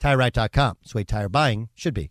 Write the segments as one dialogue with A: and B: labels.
A: TireRack.com. It's the way tire buying should be.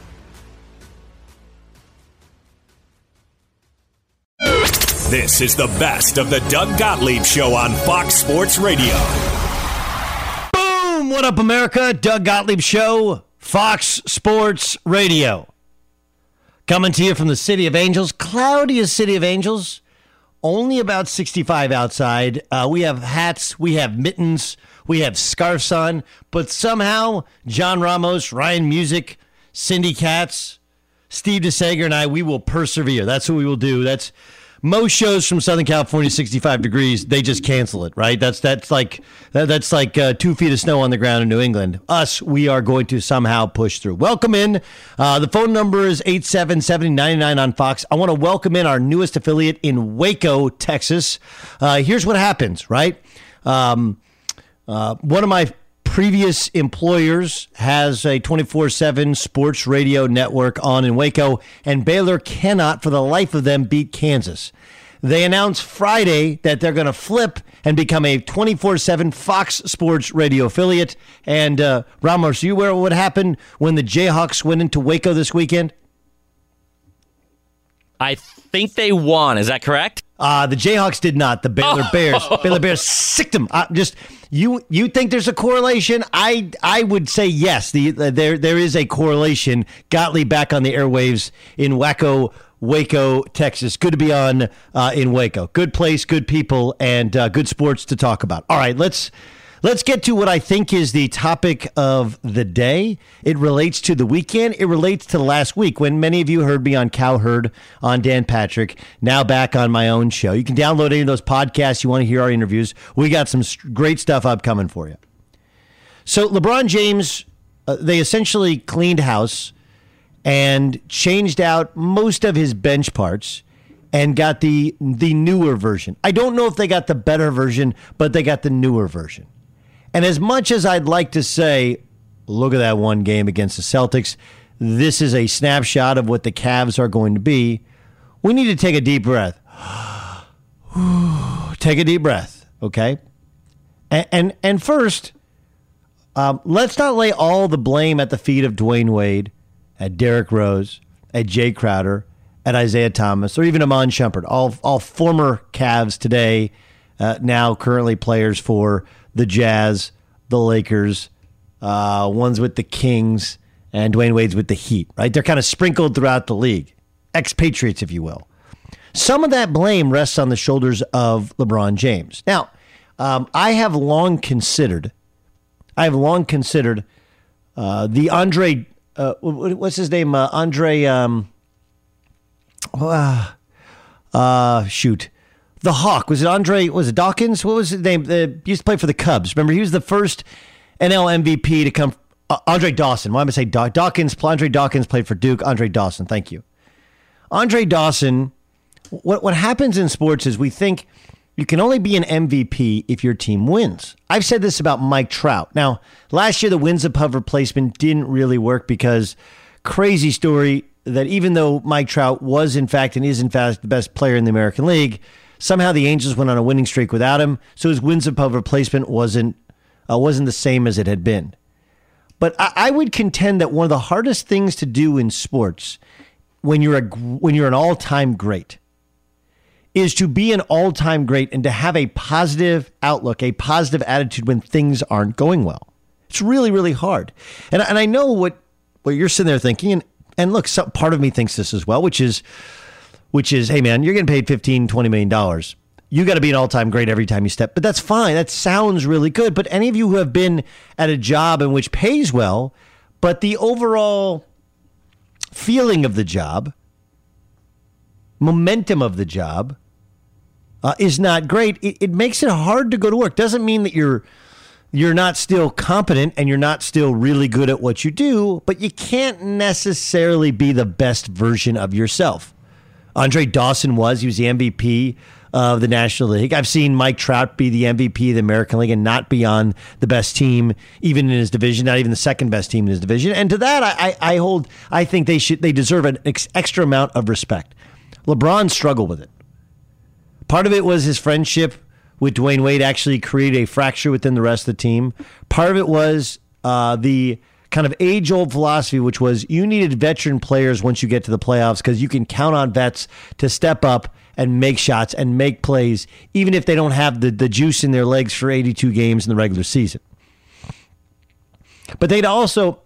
B: This is the best of the Doug Gottlieb Show on Fox Sports Radio.
A: Boom! What up, America? Doug Gottlieb Show, Fox Sports Radio. Coming to you from the City of Angels, cloudiest City of Angels. Only about 65 outside. Uh, we have hats, we have mittens, we have scarves on, but somehow John Ramos, Ryan Music, Cindy Katz, Steve DeSager, and I, we will persevere. That's what we will do. That's most shows from Southern California, 65 degrees, they just cancel it, right? That's that's like that, that's like uh, two feet of snow on the ground in New England. Us, we are going to somehow push through. Welcome in. Uh, the phone number is 877 on Fox. I want to welcome in our newest affiliate in Waco, Texas. Uh, here's what happens, right? Um, uh, one of my previous employers has a 24-7 sports radio network on in Waco, and Baylor cannot for the life of them beat Kansas. They announced Friday that they're going to flip and become a 24-7 Fox Sports radio affiliate. And uh, Ramos, you aware what happened when the Jayhawks went into Waco this weekend?
C: I think they won. Is that correct?
A: Uh, the Jayhawks did not. The Baylor
C: Oh.
A: Bears. Baylor Bears sicked them. Uh, just you. You think there's a correlation? I I would say yes. The, the there there is a correlation. Gottlieb back on the airwaves in Waco, Waco, Texas. Good to be on uh, in Waco. Good place, good people, and uh, good sports to talk about. All right, let's. Let's get to what I think is the topic of the day. It relates to the weekend. It relates to last week when many of you heard me on Cowherd on Dan Patrick, now back on my own show. You can download any of those podcasts you want to hear our interviews. We got some great stuff upcoming for you. So, LeBron James, uh, they essentially cleaned house and changed out most of his bench parts and got the the newer version. I don't know if they got the better version, but they got the newer version. And as much as I'd like to say, look at that one game against the Celtics, this is a snapshot of what the Cavs are going to be, we need to take a deep breath. Take a deep breath, okay? And and, and first, um, let's not lay all the blame at the feet of Dwyane Wade, at Derrick Rose, at Jae Crowder, at Isaiah Thomas, or even Iman Shumpert, all all former Cavs today, uh, now currently players for the Jazz, the Lakers, uh, ones with the Kings, and Dwyane Wade's with the Heat. Right? They're kind of sprinkled throughout the league, expatriates, if you will. Some of that blame rests on the shoulders of LeBron James. Now, um, I have long considered, I have long considered uh, the Andre, uh, what's his name? Uh, Andre, um, uh, uh, shoot, the Hawk. Was it Andre? Was it Dawkins? What was his name? The, he used to play for the Cubs. Remember, he was the first NL MVP to come. Uh, Andre Dawson. Why am I say Daw- Dawkins? Andre Dawkins played for Duke. Andre Dawson. Thank you. Andre Dawson what what happens in sports is we think you can only be an MVP if your team wins. I've said this about Mike Trout. Now, last year the wins above replacement didn't really work because crazy story that even though Mike Trout was in fact and is in fact the best player in the American League, somehow the Angels went on a winning streak without him, so his wins above replacement wasn't uh, wasn't the same as it had been. But I, I would contend that one of the hardest things to do in sports when you're a when you're an all time great is to be an all time great and to have a positive outlook, a positive attitude when things aren't going well. It's really, really hard. And, and I know what, what you're sitting there thinking. And, and look, part of me thinks this as well, which is, which is, hey, man, you're getting paid 15, 20 million dollars. You got to be an all time great every time you step. But that's fine. That sounds really good. But any of you who have been at a job in which pays well, but the overall feeling of the job, momentum of the job, uh, is not great, it, it makes it hard to go to work. Doesn't mean that you're you're not still competent and you're not still really good at what you do, but you can't necessarily be the best version of yourself. Andre Dawson was, he was the MVP of the National League. I've seen Mike Trout be the MVP of the American League and not be on the best team, even in his division, not even the second best team in his division. And to that, I, I hold, I think they should, they deserve an ex- extra amount of respect. LeBron struggled with it. Part of it was his friendship with Dwyane Wade actually created a fracture within the rest of the team. Part of it was uh, the kind of age old philosophy, which was you needed veteran players once you get to the playoffs because you can count on vets to step up and make shots and make plays, even if they don't have the, the juice in their legs for 82 games in the regular season. But they'd also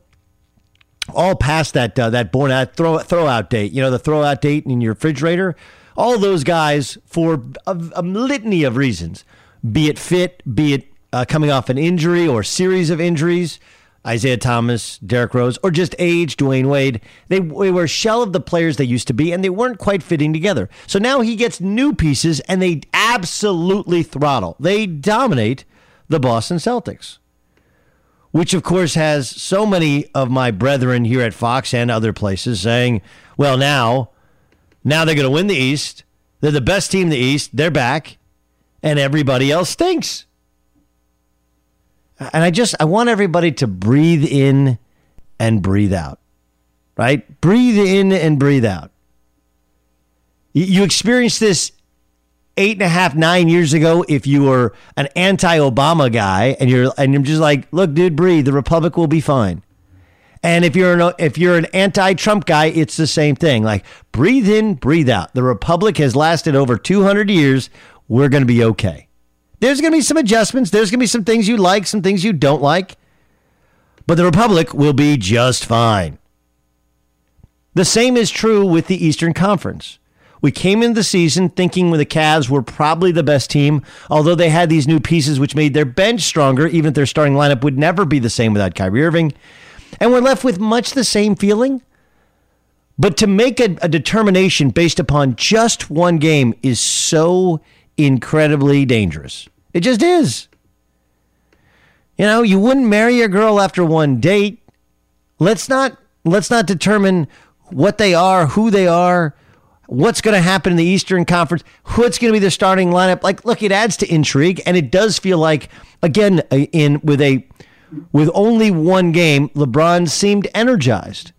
A: all past that uh, that born out throw throw out date. You know the throw out date in your refrigerator all those guys for a, a litany of reasons, be it fit, be it uh, coming off an injury or series of injuries. Isaiah Thomas, Derrick Rose, or just age, Dwyane Wade. They, they were a shell of the players they used to be, and they weren't quite fitting together. So now he gets new pieces, and they absolutely throttle. They dominate the Boston Celtics, which of course has so many of my brethren here at Fox and other places saying, well, now now they're going to win the East. They're the best team in the East. They're back, and everybody else stinks. And I just I want everybody to breathe in and breathe out. Right? Breathe in and breathe out. You experienced this eight and a half, nine years ago if you were an anti-Obama guy and you're and you're just like, look, dude, breathe. The Republic will be fine. And if you're an if you're an anti-Trump guy, it's the same thing. Like breathe in, breathe out. The republic has lasted over 200 years. We're going to be okay. There's going to be some adjustments. There's going to be some things you like, some things you don't like. But the republic will be just fine. The same is true with the Eastern Conference. We came into the season thinking the Cavs were probably the best team, although they had these new pieces which made their bench stronger, even if their starting lineup would never be the same without Kyrie Irving. And we're left with much the same feeling. But to make a, a determination based upon just one game is so incredibly dangerous. It just is. You know, you wouldn't marry a girl after one date. Let's not let's not determine what they are, who they are, what's going to happen in the Eastern Conference, what's going to be the starting lineup. Like, look, it adds to intrigue, and it does feel like, again, in with a with only one game, LeBron seemed energized.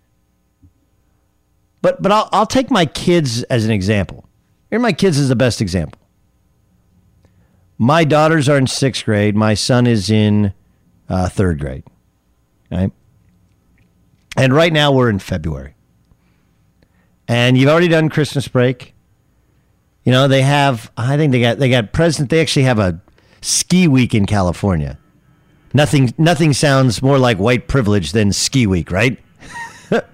A: But but I'll I'll take my kids as an example. Here, my kids is the best example. My daughters are in sixth grade. My son is in uh, third grade. Right? And right now we're in February. And you've already done Christmas break. You know, they have I think they got they got president they actually have a ski week in California. Nothing nothing sounds more like white privilege than ski week, right? like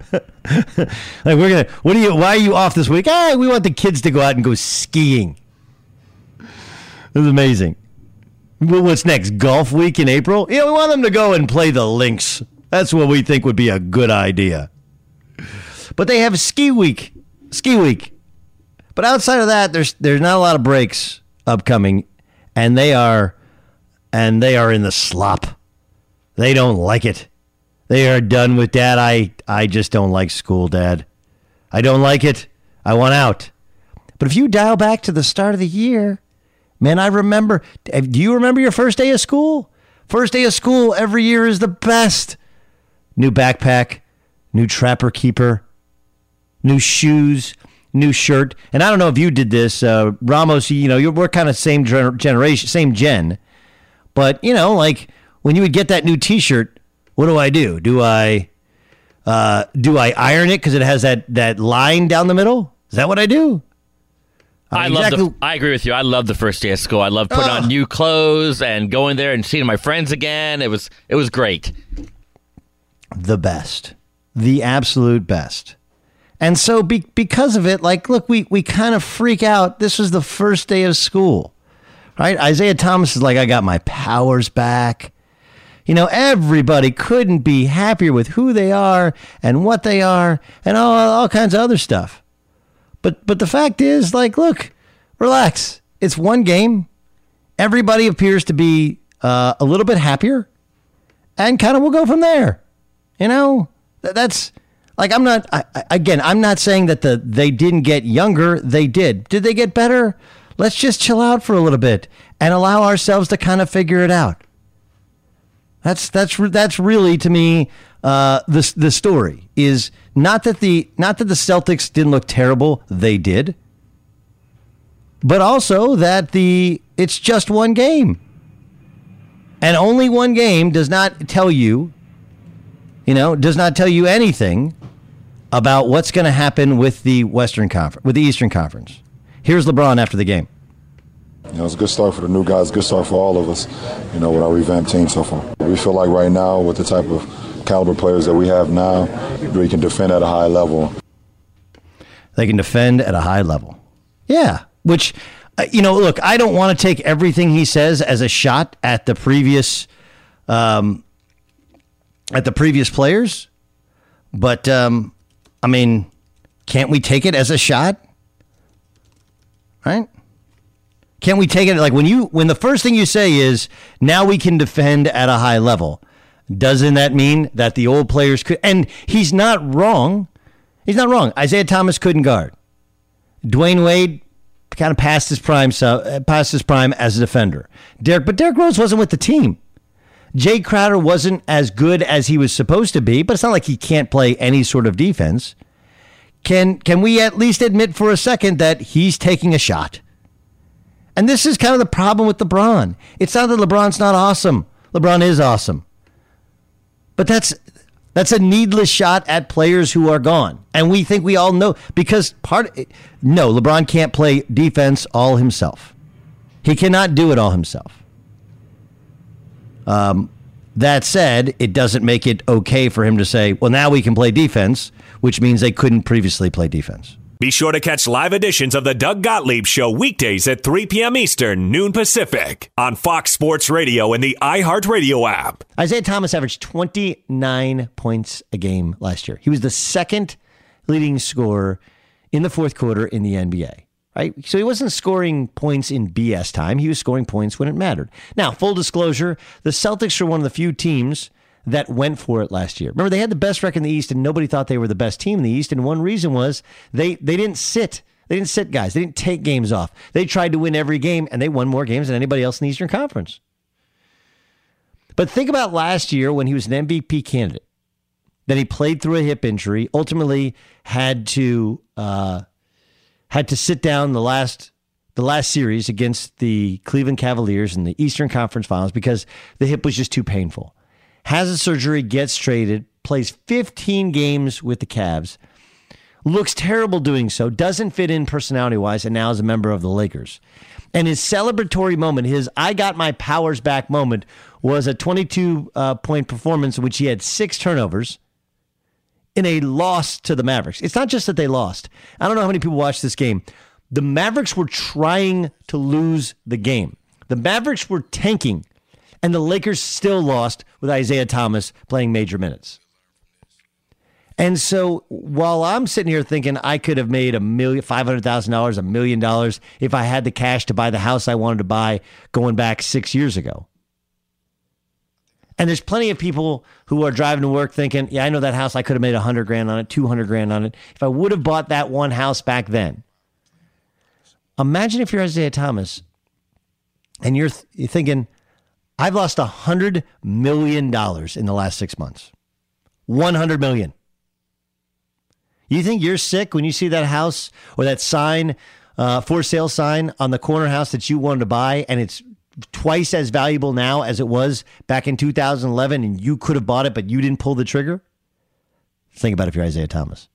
A: we're gonna what are you why are you off this week? Ah, we want the kids to go out and go skiing. This is amazing. What's next? Golf week in April? Yeah, we want them to go and play the links. That's what we think would be a good idea. But they have ski week. Ski week. But outside of that, there's there's not a lot of breaks upcoming, and they are and they are in the slop. They don't like it. They are done with dad. I I just don't like school, dad. I don't like it. I want out. But if you dial back to the start of the year, man, I remember. Do you remember your first day of school? First day of school every year is the best. New backpack, new trapper keeper, new shoes, new shirt. And I don't know if you did this, uh, Ramos. You know, we're kind of same generation, same gen. But you know, like when you would get that new T-shirt, what do I do? Do I uh, do I iron it because it has that that line down the middle? Is that what I do?
C: Uh, I exactly. love. The, I agree with you. I love the first day of school. I love putting on new clothes and going there and seeing my friends again. It was it was great.
A: The best, the absolute best. And so, be, because of it, like, look, we, we kind of freak out. This was the first day of school, right? Isaiah Thomas is like, I got my powers back. You know, everybody couldn't be happier with who they are and what they are and all, all kinds of other stuff. But, but the fact is, like, look, relax. It's one game. Everybody appears to be uh, a little bit happier and kind of we'll go from there. You know, that's like I'm not I, again, I'm not saying that the they didn't get younger, they did. Did they get better? Let's just chill out for a little bit and allow ourselves to kind of figure it out. That's that's that's really to me uh, the the story is not that the not that the Celtics didn't look terrible, they did, but also that the it's just one game, and only one game does not tell you, you know, does not tell you anything about what's going to happen with the Western Conference, with the Eastern Conference. Here's LeBron after the game.
D: You know, it's a good start for the new guys, good start for all of us, you know, with our revamped team so far. We feel like right now, with the type of caliber players that we have now, we can defend at a high level.
A: They can defend at a high level. Yeah, which, uh, you know, look, I don't want to take everything he says as a shot at the previous, um, at the previous players, but um, I mean, can't we take it as a shot? Right? Can't we take it like when you when the first thing you say is now we can defend at a high level? Doesn't that mean that the old players could and he's not wrong. He's not wrong. Isaiah Thomas couldn't guard. Dwyane Wade kind of passed his prime so, uh, past his prime as a defender. Derrick but Derrick Rose wasn't with the team. Jae Crowder wasn't as good as he was supposed to be, but it's not like he can't play any sort of defense. Can can we at least admit for a second that he's taking a shot? And this is kind of the problem with LeBron. It's not that LeBron's not awesome. LeBron is awesome. But that's that's a needless shot at players who are gone. And we think we all know because part no, LeBron can't play defense all himself. He cannot do it all himself. Um, that said, it doesn't make it okay for him to say, well, now we can play defense, which means they couldn't previously play defense.
B: Be sure to catch live editions of the Doug Gottlieb Show weekdays at 3 p.m. Eastern, noon Pacific, on Fox Sports Radio and the iHeartRadio app.
A: Isaiah Thomas averaged 29 points a game last year. He was the second leading scorer in the fourth quarter in the NBA right? So he wasn't scoring points in BS time. He was scoring points when it mattered. Now, full disclosure, the Celtics are one of the few teams that went for it last year. Remember, they had the best record in the East, and nobody thought they were the best team in the East. And one reason was they they didn't sit. They didn't sit guys. They didn't take games off. They tried to win every game, and they won more games than anybody else in the Eastern Conference. But think about last year when he was an MVP candidate. Then he played through a hip injury, ultimately had to uh, had to sit down the last the last series against the Cleveland Cavaliers in the Eastern Conference Finals because the hip was just too painful. Has a surgery, gets traded, plays 15 games with the Cavs, looks terrible doing so, doesn't fit in personality wise, and now is a member of the Lakers. And his celebratory moment, his I got my powers back moment, was a 22 uh, point performance in which he had six turnovers in a loss to the Mavericks. It's not just that they lost. I don't know how many people watched this game. The Mavericks were trying to lose the game. The Mavericks were tanking, and the Lakers still lost with Isaiah Thomas playing major minutes. And so while I'm sitting here thinking I could have made a million, five hundred thousand dollars, a million dollars if I had the cash to buy the house I wanted to buy going back six years ago. And there's plenty of people who are driving to work thinking, yeah, I know that house I could have made a hundred grand on it, two hundred grand on it. If I would have bought that one house back then. Imagine if you're Isaiah Thomas and you're, th- you're thinking, I've lost a hundred million dollars in the last six months. One hundred million. You think you're sick when you see that house or that sign, uh, for sale sign on the corner house that you wanted to buy, and it's twice as valuable now as it was back in 2011, and you could have bought it, but you didn't pull the trigger? Think about it if you're Isaiah Thomas.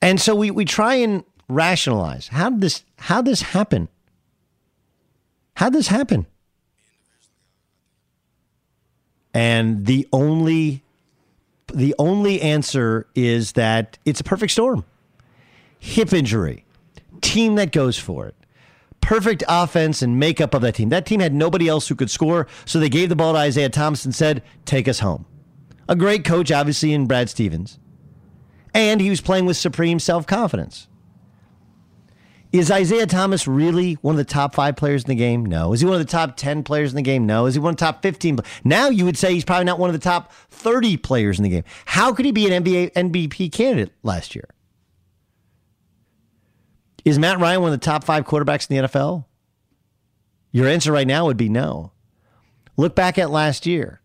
A: And so we, we try and rationalize how did this how did this happen? How did this happen? And the only the only answer is that it's a perfect storm. Hip injury, team that goes for it, perfect offense and makeup of that team. That team had nobody else who could score, so they gave the ball to Isaiah Thomas and said, Take us home. A great coach, obviously, in Brad Stevens. And he was playing with supreme self confidence. Is Isaiah Thomas really one of the top five players in the game? No. Is he one of the top 10 players in the game? No. Is he one of the top 15? Now you would say he's probably not one of the top 30 players in the game. How could he be an NBA MVP candidate last year? Is Matt Ryan one of the top five quarterbacks in the NFL? Your answer right now would be no. Look back at last year.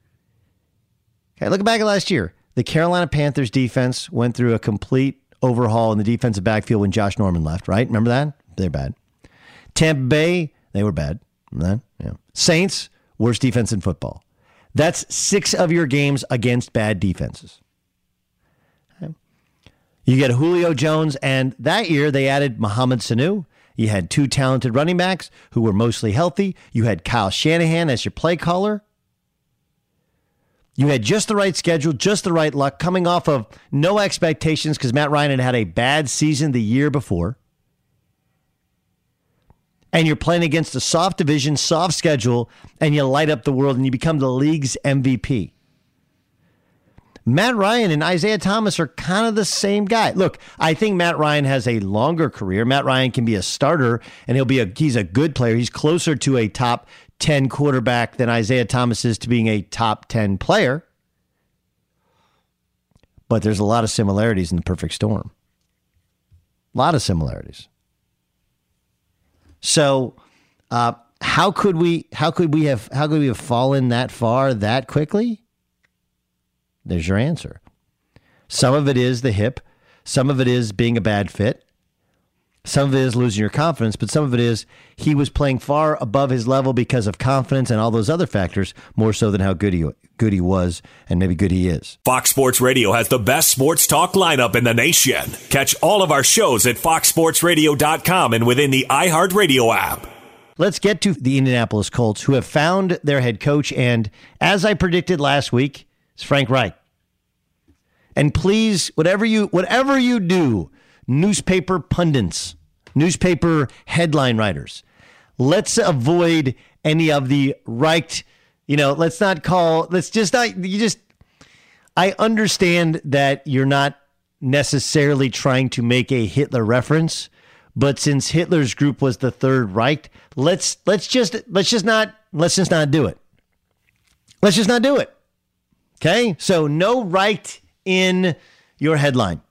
A: Okay, look back at last year. The Carolina Panthers defense went through a complete overhaul in the defensive backfield when Josh Norman left, right? Remember that? They're bad. Tampa Bay, they were bad. Yeah. Saints, worst defense in football. That's six of your games against bad defenses. You get Julio Jones, and that year they added Mohamed Sanu. You had two talented running backs who were mostly healthy. You had Kyle Shanahan as your play caller. You had just the right schedule, just the right luck, coming off of no expectations because Matt Ryan had had a bad season the year before and you're playing against a soft division, soft schedule, and you light up the world and you become the league's MVP. Matt Ryan and Isaiah Thomas are kind of the same guy. Look, I think Matt Ryan has a longer career. Matt Ryan can be a starter and he'll be a he's a good player. He's closer to a top 10 quarterback than Isaiah Thomas is to being a top 10 player. But there's a lot of similarities in the perfect storm. A lot of similarities. So, uh, how could we? How could we have? How could we have fallen that far that quickly? There's your answer. Some of it is the hip. Some of it is being a bad fit. Some of it is losing your confidence, but some of it is he was playing far above his level because of confidence and all those other factors, more so than how good he good he was and maybe good he is.
B: Fox Sports Radio has the best sports talk lineup in the nation. Catch all of our shows at foxsportsradio.com and within the iHeartRadio app.
A: Let's get to the Indianapolis Colts, who have found their head coach, and as I predicted last week, it's Frank Reich. And please, whatever you whatever you do, newspaper pundits, newspaper headline writers, let's avoid any of the Reich you know, let's not call, let's just not, you just, I understand that you're not necessarily trying to make a Hitler reference, but since Hitler's group was the Third Reich, let's, let's just, let's just not, let's just not do it. Let's just not do it. Okay. So no Reich in your headline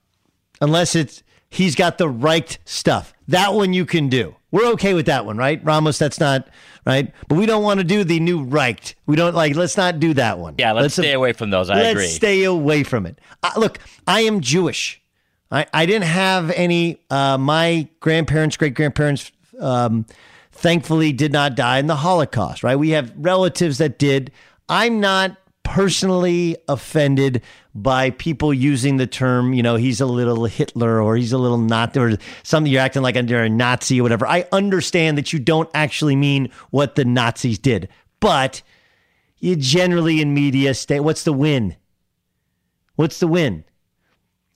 A: unless it's, he's got the right stuff. That one you can do. We're okay with that one, right? Ramos, that's not right. But we don't want to do the new Reich. We don't like. Let's not do that one.
C: Yeah, let's, let's stay away from those. I agree.
A: let's
C: agree.
A: stay away from it. Uh, look, I am Jewish. I, I didn't have any. Uh, my grandparents, great grandparents, um, thankfully did not die in the Holocaust, right? We have relatives that did. I'm not personally offended by people using the term, you know, he's a little Hitler or he's a little not or something you're acting like you're a Nazi or whatever. I understand that you don't actually mean what the Nazis did, but you generally in media state, what's the win? What's the win?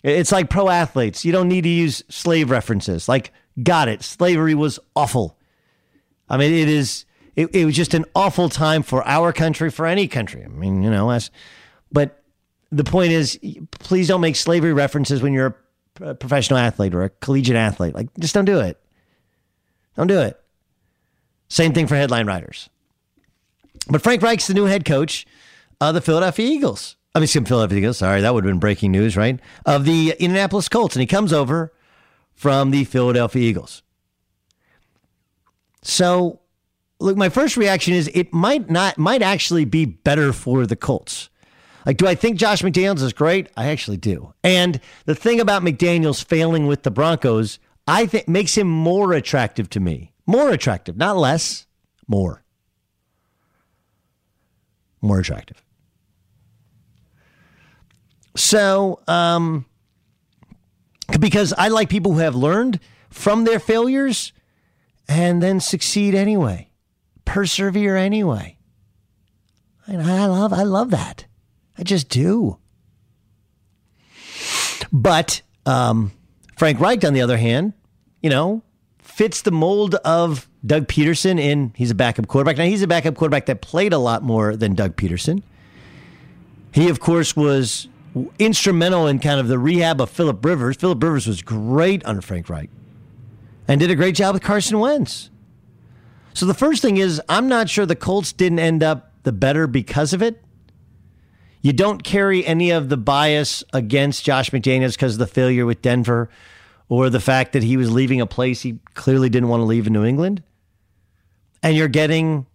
A: It's like pro athletes. You don't need to use slave references. Like, got it. Slavery was awful. I mean, it is. It, it was just an awful time for our country, for any country. I mean, you know, but the point is, please don't make slavery references when you're a professional athlete or a collegiate athlete. Like, just don't do it. Don't do it. Same thing for headline writers. But Frank Reich's the new head coach of the Philadelphia Eagles. I mean, Philadelphia Eagles. Sorry, that would have been breaking news, right? Of the Indianapolis Colts, and he comes over from the Philadelphia Eagles. So, look, my first reaction is it might not, might actually be better for the Colts. Like, do I think Josh McDaniels is great? I actually do. And the thing about McDaniels failing with the Broncos, I think makes him more attractive to me. More attractive, not less, more. More attractive. So, um, because I like people who have learned from their failures and then succeed anyway, persevere anyway. And I love, I love that. I just do. But um, Frank Reich, on the other hand, you know, fits the mold of Doug Pederson in he's a backup quarterback. Now he's a backup quarterback that played a lot more than Doug Pederson. He, of course, was instrumental in kind of the rehab of Philip Rivers. Philip Rivers was great under Frank Reich and did a great job with Carson Wentz. So the first thing is, I'm not sure the Colts didn't end up the better because of it. You don't carry any of the bias against Josh McDaniels because of the failure with Denver or the fact that he was leaving a place he clearly didn't want to leave in New England. And you're getting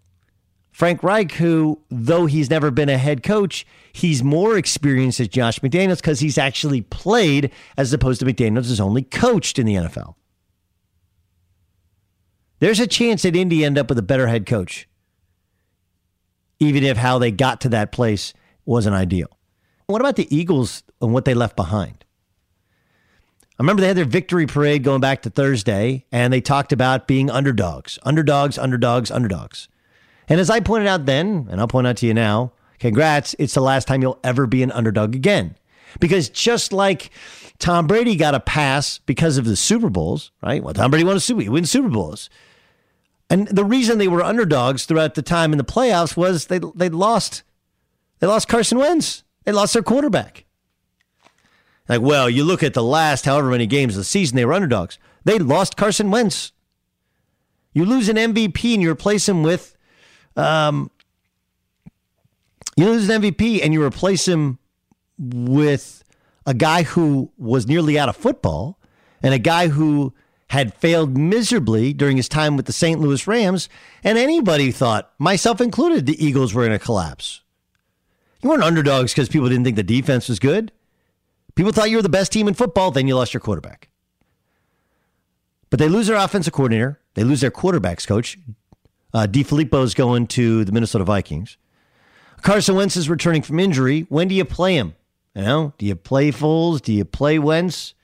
A: Frank Reich, who, though he's never been a head coach, he's more experienced as Josh McDaniels because he's actually played as opposed to McDaniels is only coached in the NFL. There's a chance that Indy end up with a better head coach, even if how they got to that place wasn't ideal. What about the Eagles and what they left behind? I remember they had their victory parade going back to Thursday, and they talked about being underdogs, underdogs, underdogs, underdogs. And as I pointed out then, and I'll point out to you now, congrats, it's the last time you'll ever be an underdog again. Because just like Tom Brady got a pass because of the Super Bowls, right? Well, Tom Brady won a Super, he wins Super Bowls. And the reason they were underdogs throughout the time in the playoffs was they they lost they lost Carson Wentz. They lost their quarterback. Like, well, you look at the last however many games of the season they were underdogs. They lost Carson Wentz. You lose an MVP and you replace him with um, you lose an MVP and you replace him with a guy who was nearly out of football and a guy who had failed miserably during his time with the St. Louis Rams, and anybody thought, myself included, the Eagles were going to collapse. You weren't underdogs because people didn't think the defense was good. People thought you were the best team in football, then you lost your quarterback. But they lose their offensive coordinator, they lose their quarterbacks coach, uh, is going to the Minnesota Vikings. Carson Wentz is returning from injury. When do you play him? You know, do you play Foles? Do you play Wentz?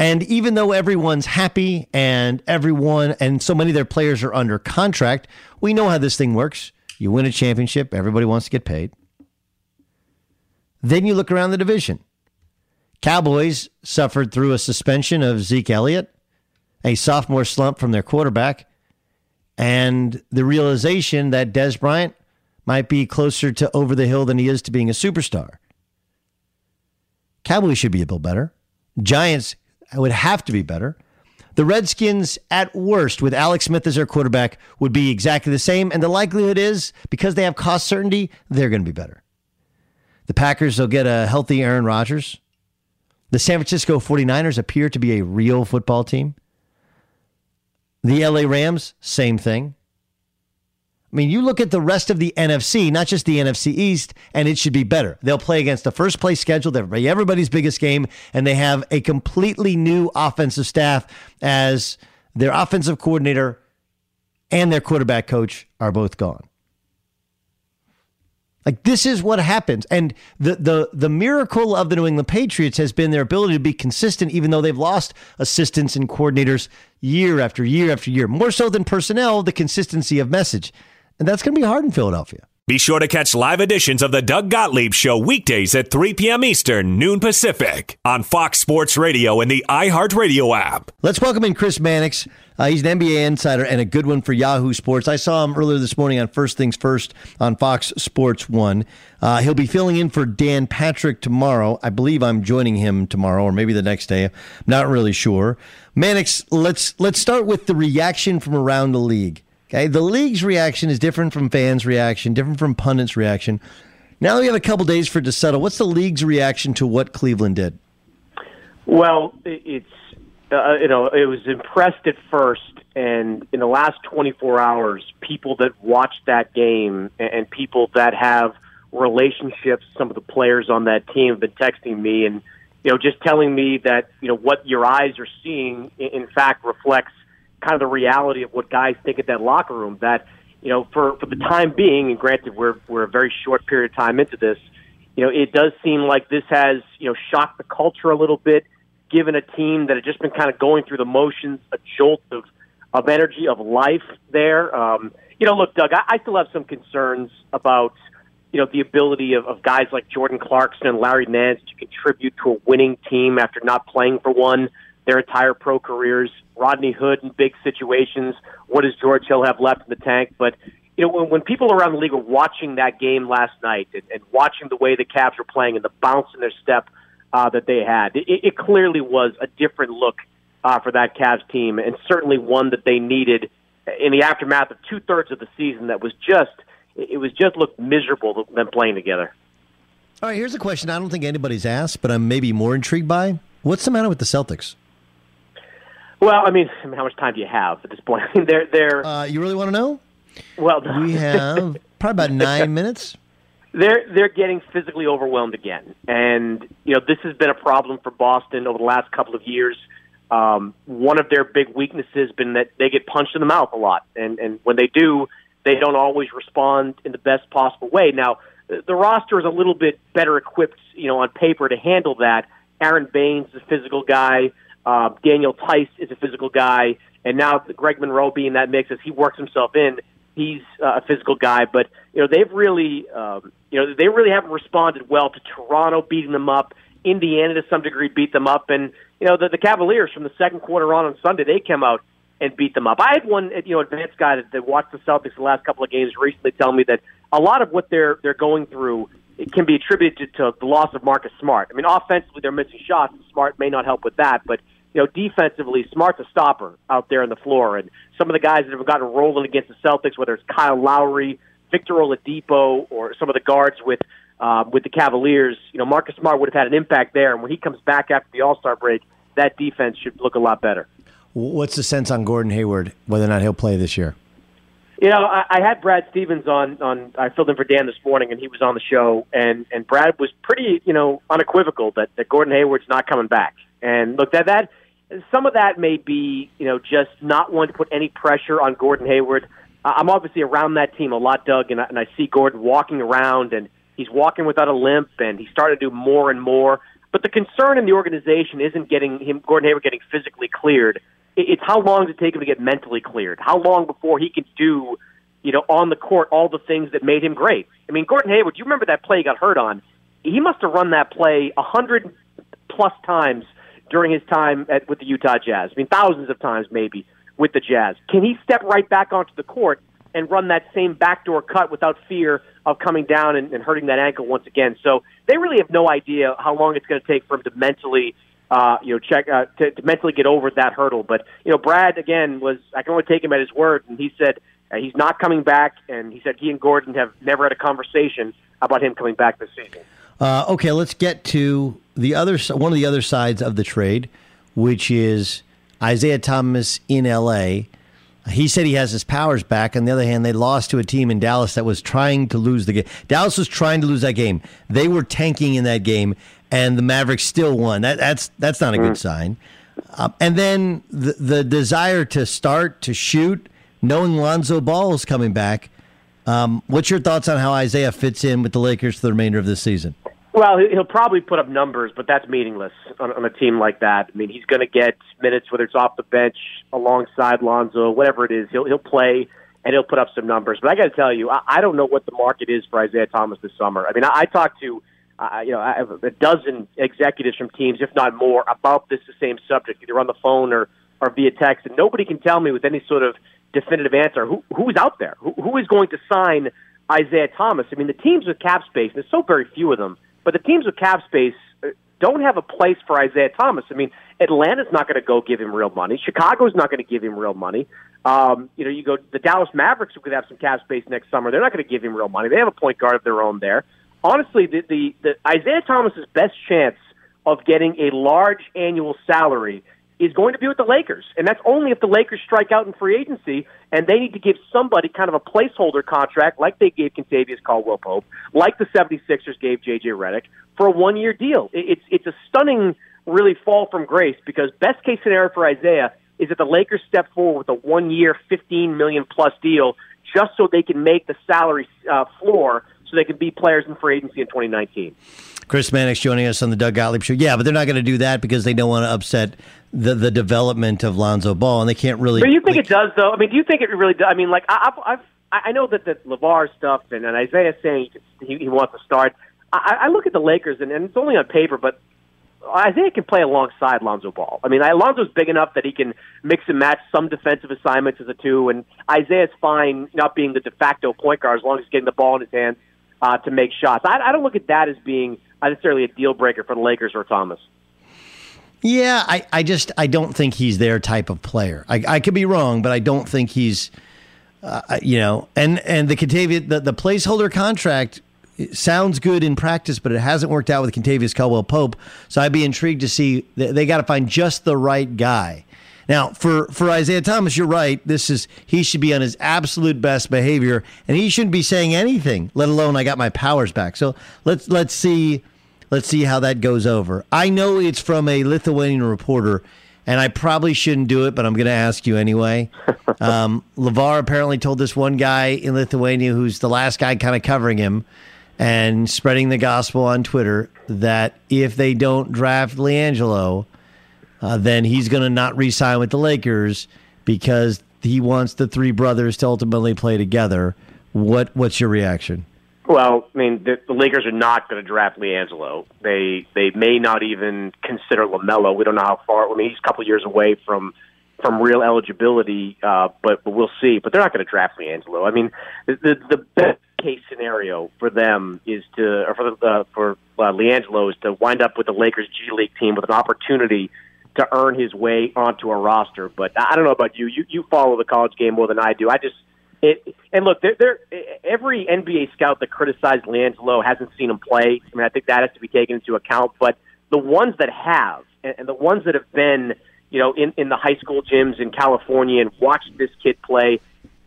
A: And even though everyone's happy and everyone and so many of their players are under contract, we know how this thing works. You win a championship, everybody wants to get paid. Then you look around the division. Cowboys suffered through a suspension of Zeke Elliott a sophomore slump from their quarterback and the realization that Dez Bryant might be closer to over the hill than he is to being a superstar. Cowboys should be a little better. Giants would have to be better. The Redskins, at worst, with Alex Smith as their quarterback, would be exactly the same. And the likelihood is, because they have cost certainty, they're going to be better. The Packers will get a healthy Aaron Rodgers. The San Francisco 49ers appear to be a real football team. The LA Rams, same thing. I mean, you look at the rest of the NFC, not just the NFC East, and it should be better. They'll play against the first place scheduled, everybody, everybody's biggest game, and they have a completely new offensive staff as their offensive coordinator and their quarterback coach are both gone. Like this is what happens. And the the the miracle of the New England Patriots has been their ability to be consistent even though they've lost assistants and coordinators year after year after year. More so than personnel, the consistency of message. And that's going to be hard in Philadelphia.
B: Be sure to catch live editions of the Doug Gottlieb Show weekdays at 3 p.m. Eastern, noon Pacific, on Fox Sports Radio and the iHeartRadio app.
A: Let's welcome in Chris Mannix. Uh, he's an NBA insider and a good one for Yahoo Sports. I saw him earlier this morning on First Things First on Fox Sports One. Uh, he'll be filling in for Dan Patrick tomorrow. I believe I'm joining him tomorrow, or maybe the next day. I'm not really sure. Mannix, let's let's start with the reaction from around the league. Okay, the league's reaction is different from fans' reaction, different from pundits' reaction. Now that we have a couple days for it to settle, what's the league's reaction to what Cleveland did?
E: Well, it's uh, you know it was impressed at first, and in the last 24 hours, people that watched that game and people that have relationships, some of the players on that team have been texting me and you know just telling me that you know what your eyes are seeing in fact reflects kind of the reality of what guys think at that locker room. That you know, for for the time being, and granted, we're we're a very short period of time into this. You know, it does seem like this has you know shocked the culture a little bit, given a team that had just been kind of going through the motions, a jolt of of energy of life there. Um, you know, look, Doug, I, I still have some concerns about you know the ability of, of guys like Jordan Clarkson and Larry Nance to contribute to a winning team after not playing for one their entire pro careers. Rodney Hood in big situations. What does George Hill have left in the tank? But you know, when, when people around the league were watching that game last night and, and watching the way the Cavs were playing and the bounce in their step uh, that they had, it, it clearly was a different look uh, for that Cavs team, and certainly one that they needed in the aftermath of two thirds of the season. That was just it was just looked miserable them playing together.
A: All right, here's a question I don't think anybody's asked, but I'm maybe more intrigued by. What's the matter with the Celtics?
E: Well, I mean, I mean, how much time do you have at this point? I mean, they're they're.
A: Uh, you really want to know?
E: Well,
A: we have probably about nine minutes.
E: They're they're getting physically overwhelmed again, and you know this has been a problem for Boston over the last couple of years. Um, one of their big weaknesses has been that they get punched in the mouth a lot, and and when they do, they don't always respond in the best possible way. Now, the roster is a little bit better equipped, you know, on paper to handle that. Aron Baynes is a physical guy. Uh, Daniel Theis is a physical guy, and now Greg Monroe being that mix as he works himself in, he's uh, a physical guy. But you know they've really, um, you know, they really haven't responded well to Toronto beating them up. Indiana to some degree beat them up, and you know the, the Cavaliers from the second quarter on on Sunday they came out and beat them up. I had one, you know, advanced guy that, that watched the Celtics the last couple of games recently tell me that a lot of what they're they're going through it can be attributed to the loss of Marcus Smart. I mean, offensively they're missing shots. Smart may not help with that, but you know, defensively, Smart's a stopper out there on the floor. And some of the guys that have gotten rolling against the Celtics, whether it's Kyle Lowry, Victor Oladipo, or some of the guards with uh, with the Cavaliers, you know, Marcus Smart would have had an impact there. And when he comes back after the All Star break, that defense should look a lot better.
A: What's the sense on Gordon Hayward, whether or not he'll play this year?
E: You know, I, I had Brad Stevens on. On I filled in for Dan this morning, and he was on the show, and and Brad was pretty, you know, unequivocal that that Gordon Hayward's not coming back. And look, that that some of that may be, you know, just not wanting to put any pressure on Gordon Hayward. I'm obviously around that team a lot, Doug, and I, and I see Gordon walking around, and he's walking without a limp, and he's starting to do more and more. But the concern in the organization isn't getting him, Gordon Hayward, getting physically cleared. It's how long does it take him to get mentally cleared? How long before he can do, you know, on the court all the things that made him great? I mean, Gordon Hayward, you remember that play he got hurt on? He must have run that play a hundred plus times during his time at, with the Utah Jazz. I mean, thousands of times maybe with the Jazz. Can he step right back onto the court and run that same backdoor cut without fear of coming down and, and hurting that ankle once again? So they really have no idea how long it's going to take for him to mentally. Uh, you know, check uh, to, to mentally get over that hurdle. But you know, Brad again was I can only take him at his word, and he said uh, he's not coming back, and he said he and Gordon have never had a conversation about him coming back this season.
A: Uh, okay, let's get to the other one of the other sides of the trade, which is Isaiah Thomas in L.A. He said he has his powers back. On the other hand, they lost to a team in Dallas that was trying to lose the game. Dallas was trying to lose that game. They were tanking in that game, and the Mavericks still won. That, that's that's not a good mm. sign. Uh, and then the the desire to start to shoot, knowing Lonzo Ball is coming back. Um, what's your thoughts on how Isaiah fits in with the Lakers for the remainder of this season?
E: Well, he'll probably put up numbers, but that's meaningless on, on a team like that. I mean, he's going to get minutes, whether it's off the bench, alongside Lonzo, whatever it is. He'll he'll play and he'll put up some numbers. But I got to tell you, I, I don't know what the market is for Isaiah Thomas this summer. I mean, I, I talked to uh, you know I have a dozen executives from teams, if not more, about this the same subject, either on the phone or or via text, and nobody can tell me with any sort of definitive answer who who's out there, who, who is going to sign Isaiah Thomas. I mean, the teams with cap space, there's so very few of them but the teams with cap space uh, don't have a place for Isaiah Thomas. I mean, Atlanta's not going to go give him real money. Chicago's not going to give him real money. Um, you know, you go the Dallas Mavericks who could have some cap space next summer. They're not going to give him real money. They have a point guard of their own there. Honestly, the, the, the Isaiah Thomas's best chance of getting a large annual salary is going to be with the Lakers. And that's only if the Lakers strike out in free agency and they need to give somebody kind of a placeholder contract like they gave Kentavious Caldwell Pope, like the 76ers gave JJ Redick for a one year deal. It's it's a stunning really fall from grace because best case scenario for Isaiah is that the Lakers step forward with a one year, 15 million plus deal just so they can make the salary uh, floor so they can be players in free agency in 2019.
A: Chris Mannix joining us on the Doug Gottlieb Show. Yeah, but they're not going to do that because they don't want to upset the the development of Lonzo Ball, and they can't really.
E: But you think
A: like,
E: it does, though? I mean, do you think it really does? I mean, like I, I've, I know that the LaVar stuff and, and Isaiah saying he, he wants to start. I, I look at the Lakers, and, and it's only on paper, but Isaiah can play alongside Lonzo Ball. I mean, Lonzo's big enough that he can mix and match some defensive assignments as a two, and Isaiah's fine not being the de facto point guard as long as he's getting the ball in his hands uh, to make shots. I, I don't look at that as being necessarily a deal breaker for the Lakers or Thomas.
A: Yeah, I, I just I don't think he's their type of player. I, I could be wrong, but I don't think he's, uh, you know, and and the Kentavious the, the placeholder contract sounds good in practice, but it hasn't worked out with Kentavious Caldwell Pope. So I'd be intrigued to see they, they got to find just the right guy. Now, for, for Isaiah Thomas, you're right. This is he should be on his absolute best behavior, and he shouldn't be saying anything, let alone I got my powers back. So let's let's see let's see how that goes over. I know it's from a Lithuanian reporter, and I probably shouldn't do it, but I'm going to ask you anyway. Um, LaVar apparently told this one guy in Lithuania, who's the last guy kind of covering him and spreading the gospel on Twitter, that if they don't draft LiAngelo, uh, then he's going to not re-sign with the Lakers because he wants the three brothers to ultimately play together. What What's your reaction?
E: Well, I mean, the, the Lakers are not going to draft LiAngelo. They they may not even consider LaMelo. We don't know how far. I mean, he's a couple years away from from real eligibility, uh, but but we'll see. But they're not going to draft LiAngelo. I mean, the the, the best case scenario for them is to, or for the, uh, for uh, LiAngelo is to wind up with the Lakers G League team with an opportunity to earn his way onto a roster. But I don't know about you. You you follow the college game more than I do. I just it and look, there, there every NBA scout that criticized LiAngelo hasn't seen him play. I mean, I think that has to be taken into account. But the ones that have, and, and the ones that have been, you know, in in the high school gyms in California and watched this kid play,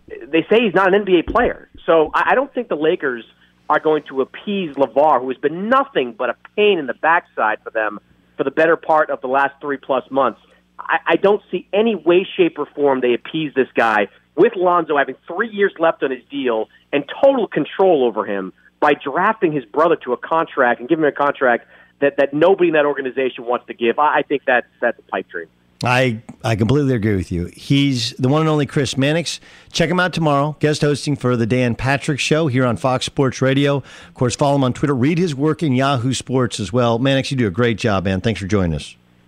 E: they say he's not an NBA player. So I, I don't think the Lakers are going to appease LaVar, who has been nothing but a pain in the backside for them for the better part of the last three plus months. I, I don't see any way, shape, or form they appease this guy with Lonzo having three years left on his deal and total control over him by drafting his brother to a contract and giving him a contract that, that nobody in that organization wants to give. I, I think that's that's a pipe dream.
A: I, I completely agree with you. He's the one and only Chris Mannix. Check him out tomorrow. Guest hosting for the Dan Patrick Show here on Fox Sports Radio. Of course, follow him on Twitter. Read his work in Yahoo Sports as well. Mannix, you do a great job, man. Thanks for joining us.